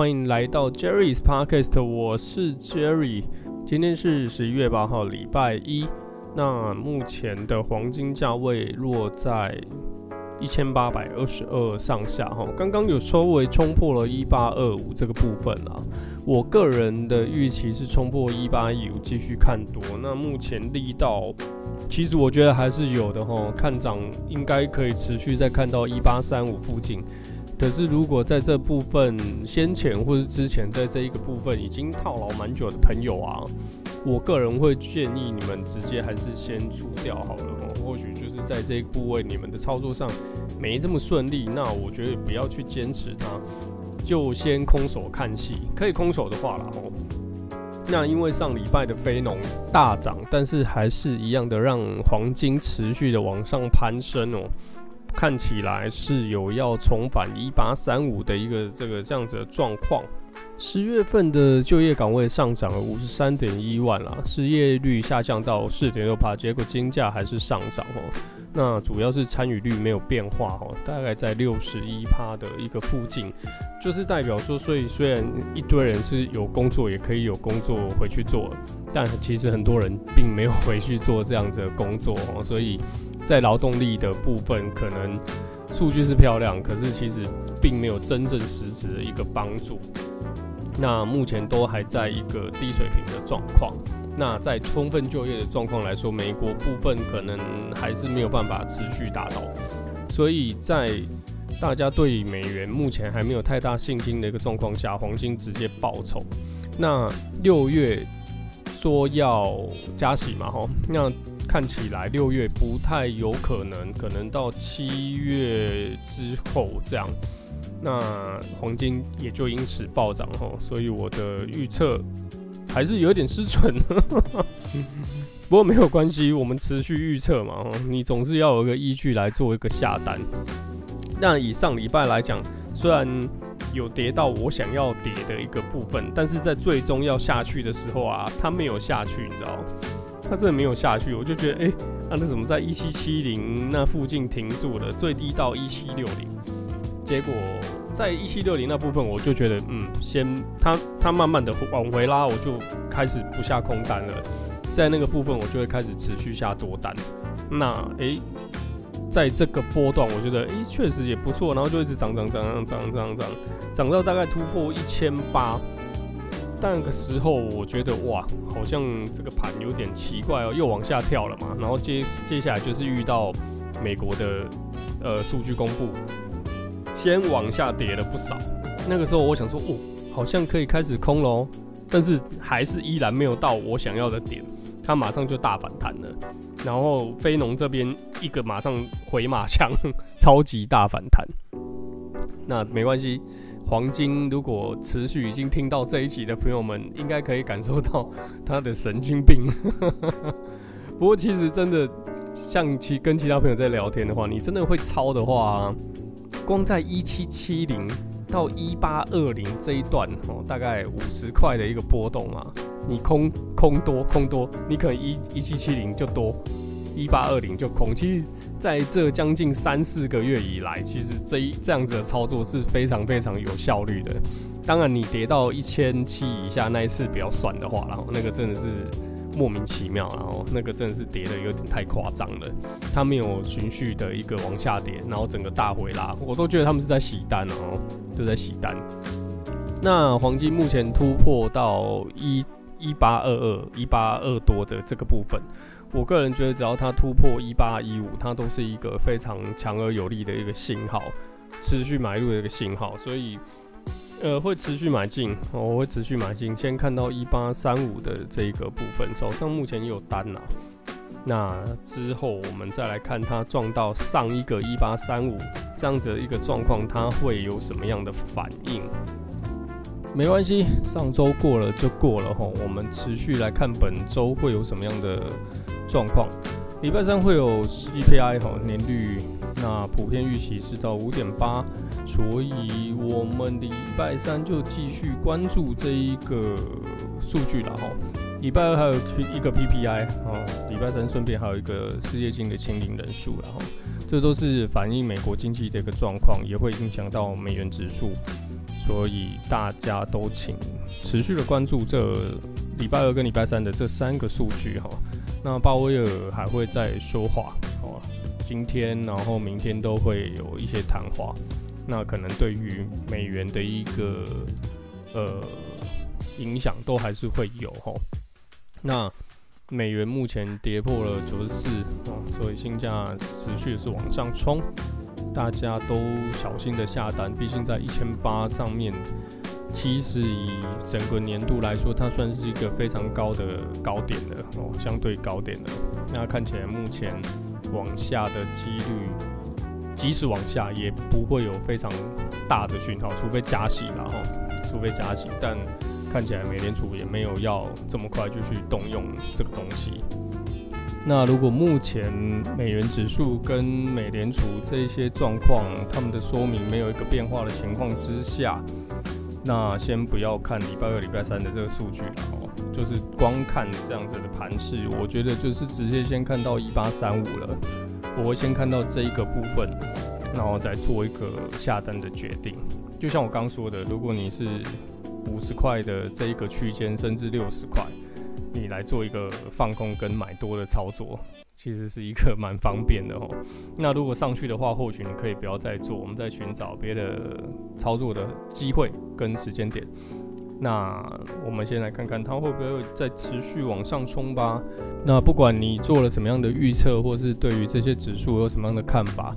欢迎来到 Jerry's Podcast，我是 Jerry。今天是十一月八号，礼拜一。那目前的黄金价位落在一千八百二十二上下哈，刚刚有稍微冲破了一八二五这个部分啊。我个人的预期是冲破一八一五，继续看多。那目前力道，其实我觉得还是有的哈，看涨应该可以持续再看到一八三五附近。可是如果在这部分先前或是之前在这一个部分已经套牢蛮久的朋友啊，我个人会建议你们直接还是先出掉好了哦。或许就是在这一部位你们的操作上没这么顺利，那我觉得不要去坚持它。就先空手看戏，可以空手的话啦哦。那因为上礼拜的非农大涨，但是还是一样的让黄金持续的往上攀升哦，看起来是有要重返一八三五的一个这个这样子的状况。十月份的就业岗位上涨了五十三点一万啦，失业率下降到四点六趴，结果金价还是上涨哦。那主要是参与率没有变化哦，大概在六十一趴的一个附近，就是代表说，所以虽然一堆人是有工作，也可以有工作回去做，但其实很多人并没有回去做这样子的工作哦，所以在劳动力的部分，可能数据是漂亮，可是其实并没有真正实质的一个帮助。那目前都还在一个低水平的状况。那在充分就业的状况来说，美国部分可能还是没有办法持续达到。所以在大家对美元目前还没有太大信心的一个状况下，黄金直接暴冲。那六月说要加息嘛，吼，那看起来六月不太有可能，可能到七月之后这样。那黄金也就因此暴涨吼，所以我的预测还是有点失准。不过没有关系，我们持续预测嘛，你总是要有一个依据来做一个下单。那以上礼拜来讲，虽然有跌到我想要跌的一个部分，但是在最终要下去的时候啊，它没有下去，你知道？它真的没有下去，我就觉得，哎、欸，那怎么在一七七零那附近停住了？最低到一七六零。结果在一七六零那部分，我就觉得，嗯，先它它慢慢的往回拉，我就开始不下空单了。在那个部分，我就会开始持续下多单。那诶、在这个波段，我觉得诶，确实也不错，然后就一直涨涨涨涨涨涨涨，涨到大概突破一千八。那个时候，我觉得哇，好像这个盘有点奇怪哦，又往下跳了嘛。然后接接下来就是遇到美国的呃数据公布。先往下跌了不少，那个时候我想说，哦，好像可以开始空喽，但是还是依然没有到我想要的点，它马上就大反弹了，然后非农这边一个马上回马枪，超级大反弹。那没关系，黄金如果持续已经听到这一集的朋友们，应该可以感受到他的神经病。不过其实真的，像其跟其他朋友在聊天的话，你真的会抄的话。光在一七七零到一八二零这一段哦，大概五十块的一个波动啊，你空空多空多，你可能一一七七零就多，一八二零就空。其实在这将近三四个月以来，其实这一这样子的操作是非常非常有效率的。当然，你跌到一千七以下那一次比较算的话，然后那个真的是。莫名其妙，然后那个真的是跌得有点太夸张了，它没有循序的一个往下跌，然后整个大回拉，我都觉得他们是在洗单哦，都在洗单。那黄金目前突破到一一八二二、一八二多的这个部分，我个人觉得只要它突破一八一五，它都是一个非常强而有力的一个信号，持续买入的一个信号，所以。呃，会持续买进，我会持续买进。先看到一八三五的这一个部分，手上目前有单呐。那之后我们再来看它撞到上一个一八三五这样子的一个状况，它会有什么样的反应？没关系，上周过了就过了吼。我们持续来看本周会有什么样的状况。礼拜三会有 CPI 吼，年率，那普遍预期是到五点八。所以，我们礼拜三就继续关注这一个数据了哈。礼拜二还有一个 PPI 啊，礼拜三顺便还有一个失业金的清零人数了哈。这都是反映美国经济的一个状况，也会影响到美元指数。所以大家都请持续的关注这礼拜二跟礼拜三的这三个数据哈。那鲍威尔还会再说话哦，今天然后明天都会有一些谈话。那可能对于美元的一个呃影响都还是会有哈。那美元目前跌破了九十四哦，所以金价持续是往上冲，大家都小心的下单，毕竟在一千八上面，其实以整个年度来说，它算是一个非常高的高点的哦，相对高点的。那看起来目前往下的几率，即使往下也不会有非常大的讯号，除非加息然后，除非加息，但。看起来美联储也没有要这么快就去动用这个东西。那如果目前美元指数跟美联储这一些状况，他们的说明没有一个变化的情况之下，那先不要看礼拜二、礼拜三的这个数据了哦，就是光看这样子的盘势，我觉得就是直接先看到一八三五了。我会先看到这一个部分，然后再做一个下单的决定。就像我刚说的，如果你是五十块的这一个区间，甚至六十块，你来做一个放空跟买多的操作，其实是一个蛮方便的哦。那如果上去的话，或许你可以不要再做，我们再寻找别的操作的机会跟时间点。那我们先来看看它会不会再持续往上冲吧。那不管你做了什么样的预测，或是对于这些指数有什么样的看法。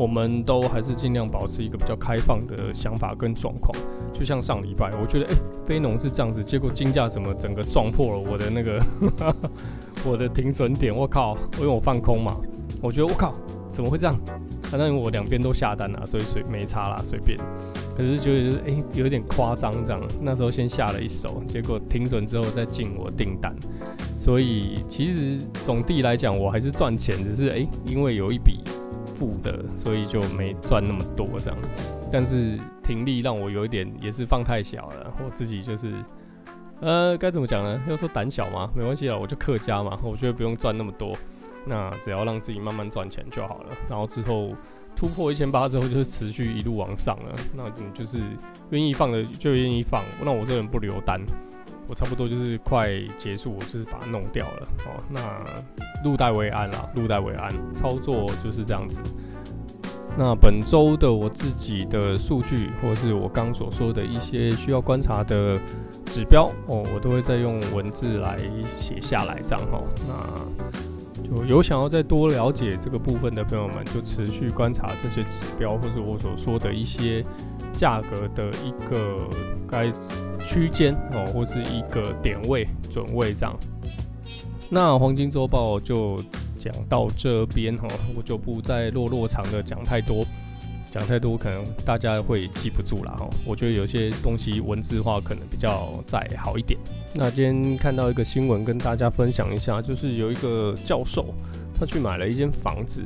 我们都还是尽量保持一个比较开放的想法跟状况，就像上礼拜，我觉得哎，非农是这样子，结果金价怎么整个撞破了我的那个 我的停损点？我靠！因为我放空嘛，我觉得我靠，怎么会这样？反正我两边都下单了，所以随没差啦，随便。可是觉得就是哎，有点夸张这样。那时候先下了一手，结果停损之后再进我订单，所以其实总体来讲我还是赚钱，只是哎，因为有一笔。负的，所以就没赚那么多这样。但是停利让我有一点也是放太小了，我自己就是，呃，该怎么讲呢？要说胆小嘛，没关系啊，我就客家嘛，我觉得不用赚那么多，那只要让自己慢慢赚钱就好了。然后之后突破一千八之后，就是持续一路往上了。那你就是愿意放的就愿意放，那我这人不留单。我差不多就是快结束，我就是把它弄掉了哦。那入袋为安啦，入袋为安，操作就是这样子。那本周的我自己的数据，或是我刚所说的一些需要观察的指标哦，我都会再用文字来写下来，这样哦。那就有想要再多了解这个部分的朋友们，就持续观察这些指标，或是我所说的一些价格的一个该。区间哦，或是一个点位准位这样。那黄金周报就讲到这边哈，我就不再落落长的讲太多，讲太多可能大家会记不住了哈。我觉得有些东西文字化可能比较再好一点。那今天看到一个新闻跟大家分享一下，就是有一个教授他去买了一间房子，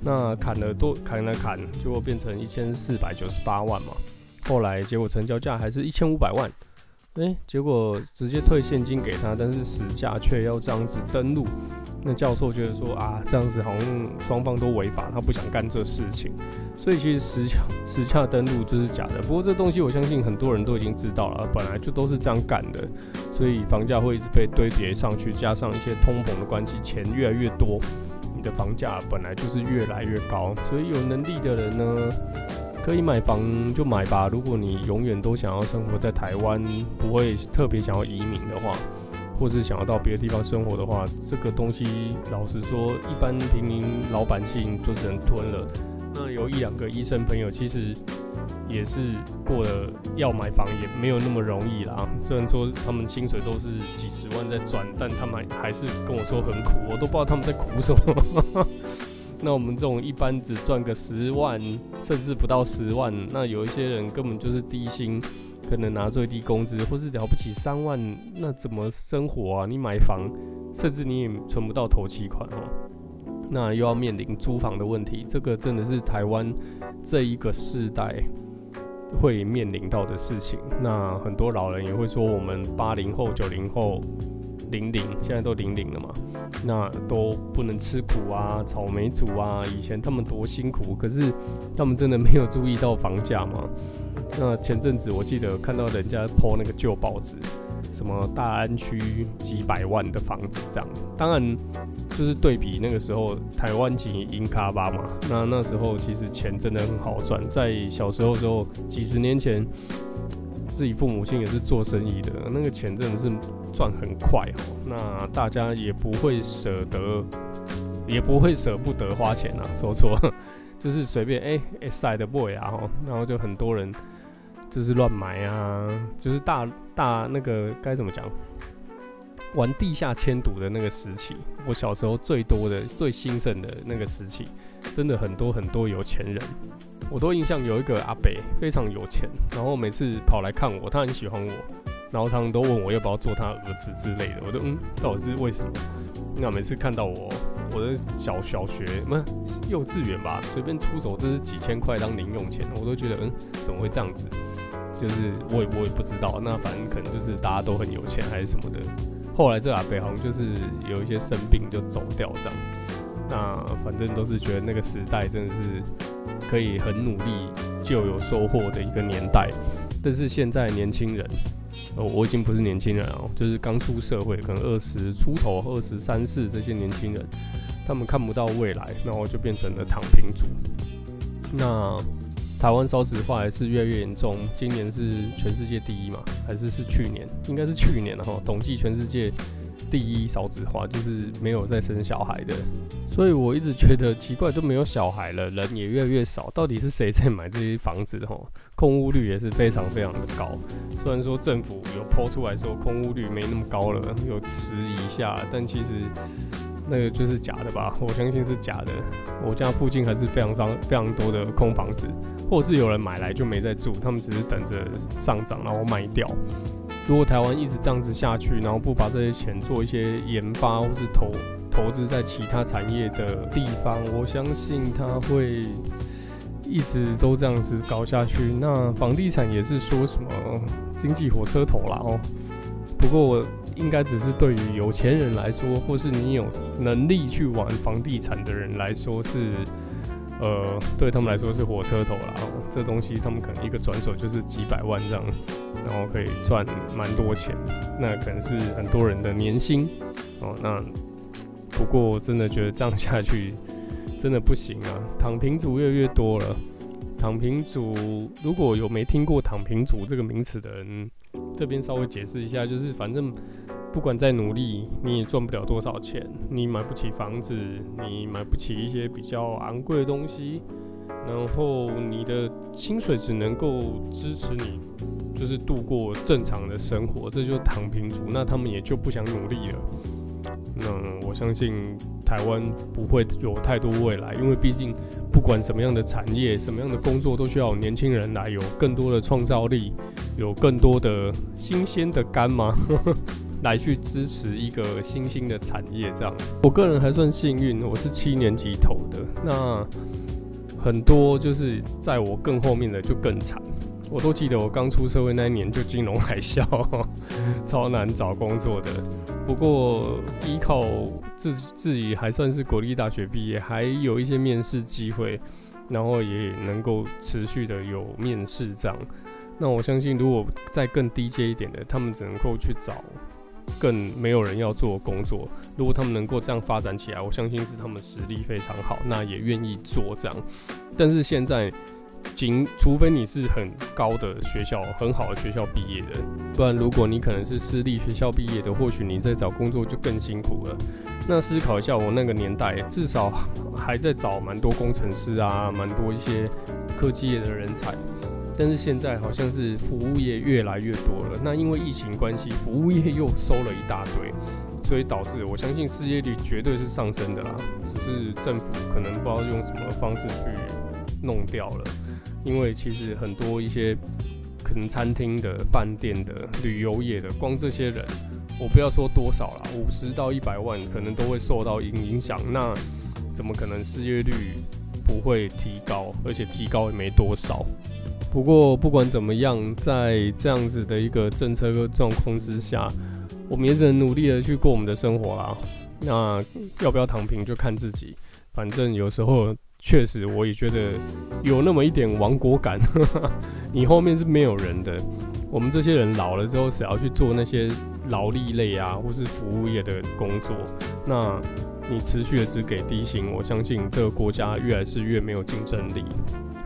那砍了多砍了砍，结果变成一千四百九十八万嘛。后来结果成交价还是一千五百万。诶、欸，结果直接退现金给他，但是实价却要这样子登录。那教授觉得说啊，这样子好像双方都违法，他不想干这事情。所以其实实价实价登录就是假的。不过这东西我相信很多人都已经知道了，本来就都是这样干的。所以房价会一直被堆叠上去，加上一些通膨的关系，钱越来越多，的房价本来就是越来越高。所以有能力的人呢，可以买房就买吧。如果你永远都想要生活在台湾，不会特别想要移民的话，或是想要到别的地方生活的话，这个东西老实说，一般平民老百姓就只能吞了。那有一两个医生朋友，其实也是过得要买房也没有那么容易啦。虽然说他们薪水都是几十万在赚，但他们还是跟我说很苦，我都不知道他们在苦什么。那我们这种一般只赚个十万，甚至不到十万，那有一些人根本就是低薪，可能拿最低工资，或是了不起三万，那怎么生活啊？你买房，甚至你也存不到头期款哦。那又要面临租房的问题，这个真的是台湾这一个世代会面临到的事情。那很多老人也会说，我们八零后、九零后。零零，现在都零零了嘛，那都不能吃苦啊，草莓族啊，以前他们多辛苦，可是他们真的没有注意到房价吗？那前阵子我记得看到人家抛那个旧报纸，什么大安区几百万的房子这样。当然，就是对比那个时候台湾籍英卡巴嘛，那那时候其实钱真的很好赚。在小时候的时候，几十年前，自己父母亲也是做生意的，那个钱真的是赚很快哦。那大家也不会舍得，也不会舍不得花钱啊，说错。就是随便哎哎 side boy 啊，然后就很多人就是乱买啊，就是大大那个该怎么讲，玩地下迁赌的那个时期，我小时候最多的最兴盛的那个时期，真的很多很多有钱人，我都印象有一个阿伯非常有钱，然后每次跑来看我，他很喜欢我，然后他们都问我要不要做他儿子之类的，我都嗯，到底是为什么？那每次看到我。我的小小学，不是幼稚园吧，随便出手，这是几千块当零用钱，我都觉得，嗯，怎么会这样子？就是我也我也不知道，那反正可能就是大家都很有钱还是什么的。后来这阿北好像就是有一些生病就走掉这样。那反正都是觉得那个时代真的是可以很努力就有收获的一个年代。但是现在年轻人，哦，我已经不是年轻人哦，就是刚出社会，可能二十出头、二十三四这些年轻人。他们看不到未来，然后就变成了躺平族。那台湾少子化还是越来越严重。今年是全世界第一嘛？还是是去年？应该是去年了哈。统计全世界第一少子化，就是没有再生小孩的。所以我一直觉得奇怪，都没有小孩了，人也越来越少，到底是谁在买这些房子？哈，空屋率也是非常非常的高。虽然说政府有抛出来说空屋率没那么高了，有迟一下，但其实。那个就是假的吧？我相信是假的。我家附近还是非常方非常多的空房子，或是有人买来就没在住，他们只是等着上涨然后卖掉。如果台湾一直这样子下去，然后不把这些钱做一些研发或是投投资在其他产业的地方，我相信它会一直都这样子搞下去。那房地产也是说什么经济火车头啦哦。不过。应该只是对于有钱人来说，或是你有能力去玩房地产的人来说是，呃，对他们来说是火车头啦。这东西他们可能一个转手就是几百万这样，然后可以赚蛮多钱。那可能是很多人的年薪哦。那不过我真的觉得这样下去真的不行啊！躺平族越来越多了。躺平族如果有没听过“躺平族”这个名词的人，这边稍微解释一下，就是反正。不管再努力，你也赚不了多少钱。你买不起房子，你买不起一些比较昂贵的东西，然后你的薪水只能够支持你，就是度过正常的生活，这就是躺平族。那他们也就不想努力了。那我相信台湾不会有太多未来，因为毕竟不管什么样的产业、什么样的工作，都需要年轻人来有更多的创造力，有更多的新鲜的肝嘛？来去支持一个新兴的产业，这样。我个人还算幸运，我是七年级投的。那很多就是在我更后面的就更惨。我都记得我刚出社会那一年就金融海啸，超难找工作的。不过依靠自自己还算是国立大学毕业，还有一些面试机会，然后也能够持续的有面试这样。那我相信，如果再更低阶一点的，他们只能够去找。更没有人要做工作。如果他们能够这样发展起来，我相信是他们实力非常好，那也愿意做这样。但是现在，仅除非你是很高的学校、很好的学校毕业的，不然如果你可能是私立学校毕业的，或许你在找工作就更辛苦了。那思考一下，我那个年代至少还在找蛮多工程师啊，蛮多一些科技业的人才。但是现在好像是服务业越来越多了，那因为疫情关系，服务业又收了一大堆，所以导致我相信失业率绝对是上升的啦。只是政府可能不知道用什么方式去弄掉了，因为其实很多一些可能餐厅的、饭店的、旅游业的，光这些人，我不要说多少啦，五十到一百万可能都会受到影影响。那怎么可能失业率不会提高？而且提高也没多少。不过不管怎么样，在这样子的一个政策和状况之下，我们也只能努力的去过我们的生活啦。那要不要躺平就看自己，反正有时候确实我也觉得有那么一点亡国感。你后面是没有人的，我们这些人老了之后，谁要去做那些劳力类啊，或是服务业的工作？那你持续的只给低薪，我相信这个国家越来是越没有竞争力，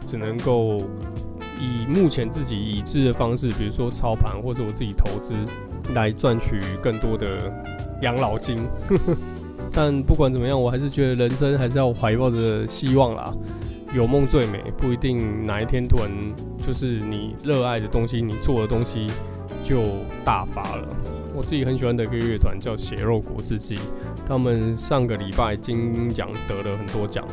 只能够以目前自己已知的方式，比如说操盘或者我自己投资，来赚取更多的养老金。但不管怎么样，我还是觉得人生还是要怀抱着希望啦。有梦最美，不一定哪一天突然就是你热爱的东西，你做的东西就大发了。我自己很喜欢的一个乐团叫血肉果汁机，他们上个礼拜金鹰奖得了很多奖。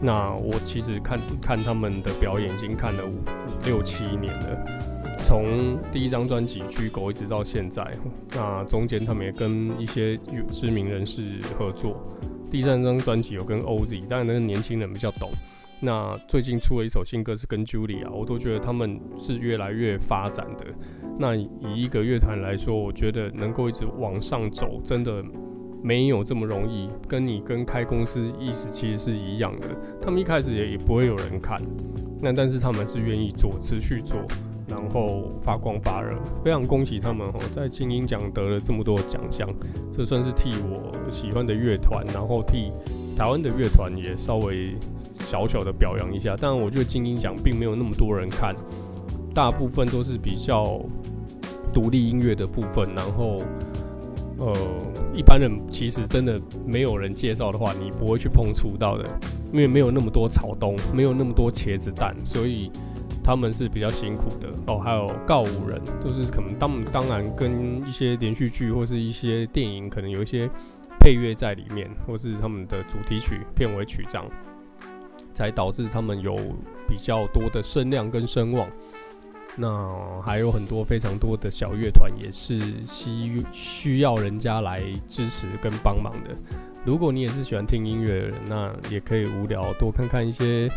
那我其实看看他们的表演已经看了五五六七年了。从第一张专辑《居狗》一直到现在，那中间他们也跟一些知名人士合作。第三张专辑有跟 OZ，当然那个年轻人比较懂。那最近出了一首新歌是跟 Julia，我都觉得他们是越来越发展的。那以一个乐团来说，我觉得能够一直往上走，真的没有这么容易。跟你跟开公司意思其实是一样的。他们一开始也也不会有人看，那但是他们是愿意做，持续做。然后发光发热，非常恭喜他们哦，在金鹰奖得了这么多奖项，这算是替我喜欢的乐团，然后替台湾的乐团也稍微小小的表扬一下。但我觉得金鹰奖并没有那么多人看，大部分都是比较独立音乐的部分。然后，呃，一般人其实真的没有人介绍的话，你不会去碰触到的，因为没有那么多草东，没有那么多茄子蛋，所以。他们是比较辛苦的哦，还有告五人，就是可能他们当然跟一些连续剧或是一些电影可能有一些配乐在里面，或是他们的主题曲、片尾曲这样，才导致他们有比较多的声量跟声望。那还有很多非常多的小乐团也是需需要人家来支持跟帮忙的。如果你也是喜欢听音乐的人，那也可以无聊多看看一些，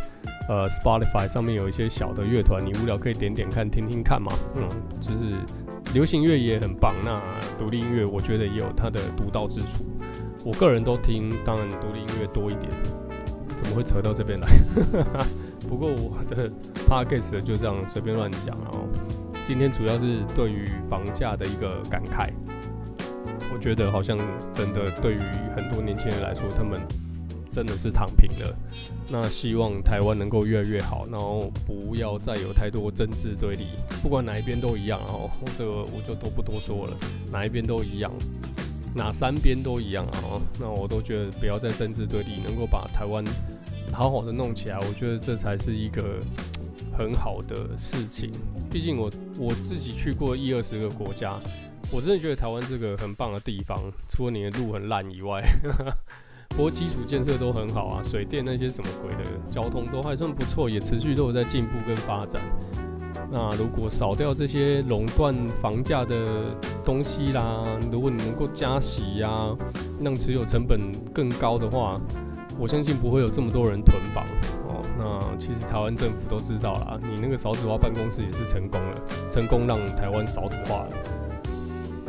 呃，Spotify 上面有一些小的乐团，你无聊可以点点看，听听看嘛。嗯，就是流行乐也很棒，那独立音乐我觉得也有它的独到之处。我个人都听，当然独立音乐多一点。怎么会扯到这边来？不过我的 Podcast 就这样随便乱讲，然后今天主要是对于房价的一个感慨。觉得好像真的对于很多年轻人来说，他们真的是躺平了。那希望台湾能够越来越好，然后不要再有太多政治对立，不管哪一边都一样哦。这个我就都不多说了，哪一边都一样，哪三边都一样啊。那我都觉得不要再政治对立，能够把台湾好好的弄起来，我觉得这才是一个很好的事情。毕竟我我自己去过一二十个国家。我真的觉得台湾是个很棒的地方，除了你的路很烂以外，不过基础建设都很好啊，水电那些什么鬼的，交通都还算不错，也持续都有在进步跟发展。那如果少掉这些垄断房价的东西啦，如果你能够加息呀、让持有成本更高的话，我相信不会有这么多人囤房哦。那其实台湾政府都知道啦，你那个少子化办公室也是成功了，成功让台湾少子化了。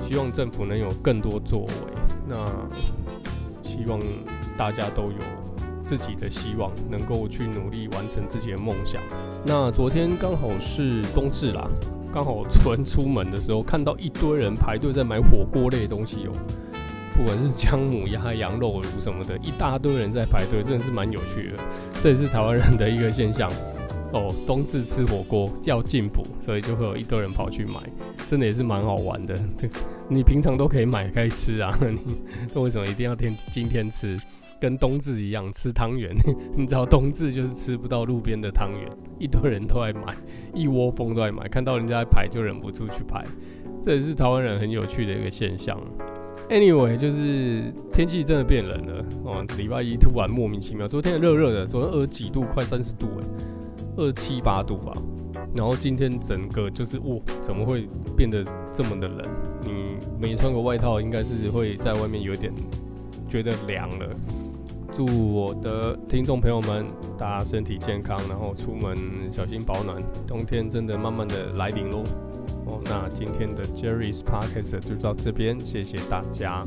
希望政府能有更多作为，那希望大家都有自己的希望，能够去努力完成自己的梦想。那昨天刚好是冬至啦，刚好昨天出门的时候看到一堆人排队在买火锅类的东西哦，不管是姜母鸭、羊肉炉什么的，一大堆人在排队，真的是蛮有趣的。这也是台湾人的一个现象哦，冬至吃火锅要进补，所以就会有一堆人跑去买，真的也是蛮好玩的。你平常都可以买开吃啊，你那为什么一定要天今天吃？跟冬至一样吃汤圆，你知道冬至就是吃不到路边的汤圆，一堆人都爱买，一窝蜂都爱买，看到人家在排就忍不住去排，这也是台湾人很有趣的一个现象。Anyway，就是天气真的变冷了哦，礼拜一突然莫名其妙，昨天热热的，昨天二十几度，快三十度哎，二七八度吧。然后今天整个就是，哇，怎么会变得这么的冷？你没穿个外套，应该是会在外面有点觉得凉了。祝我的听众朋友们，大家身体健康，然后出门小心保暖。冬天真的慢慢的来临喽。哦，那今天的 Jerry's Podcast 就到这边，谢谢大家。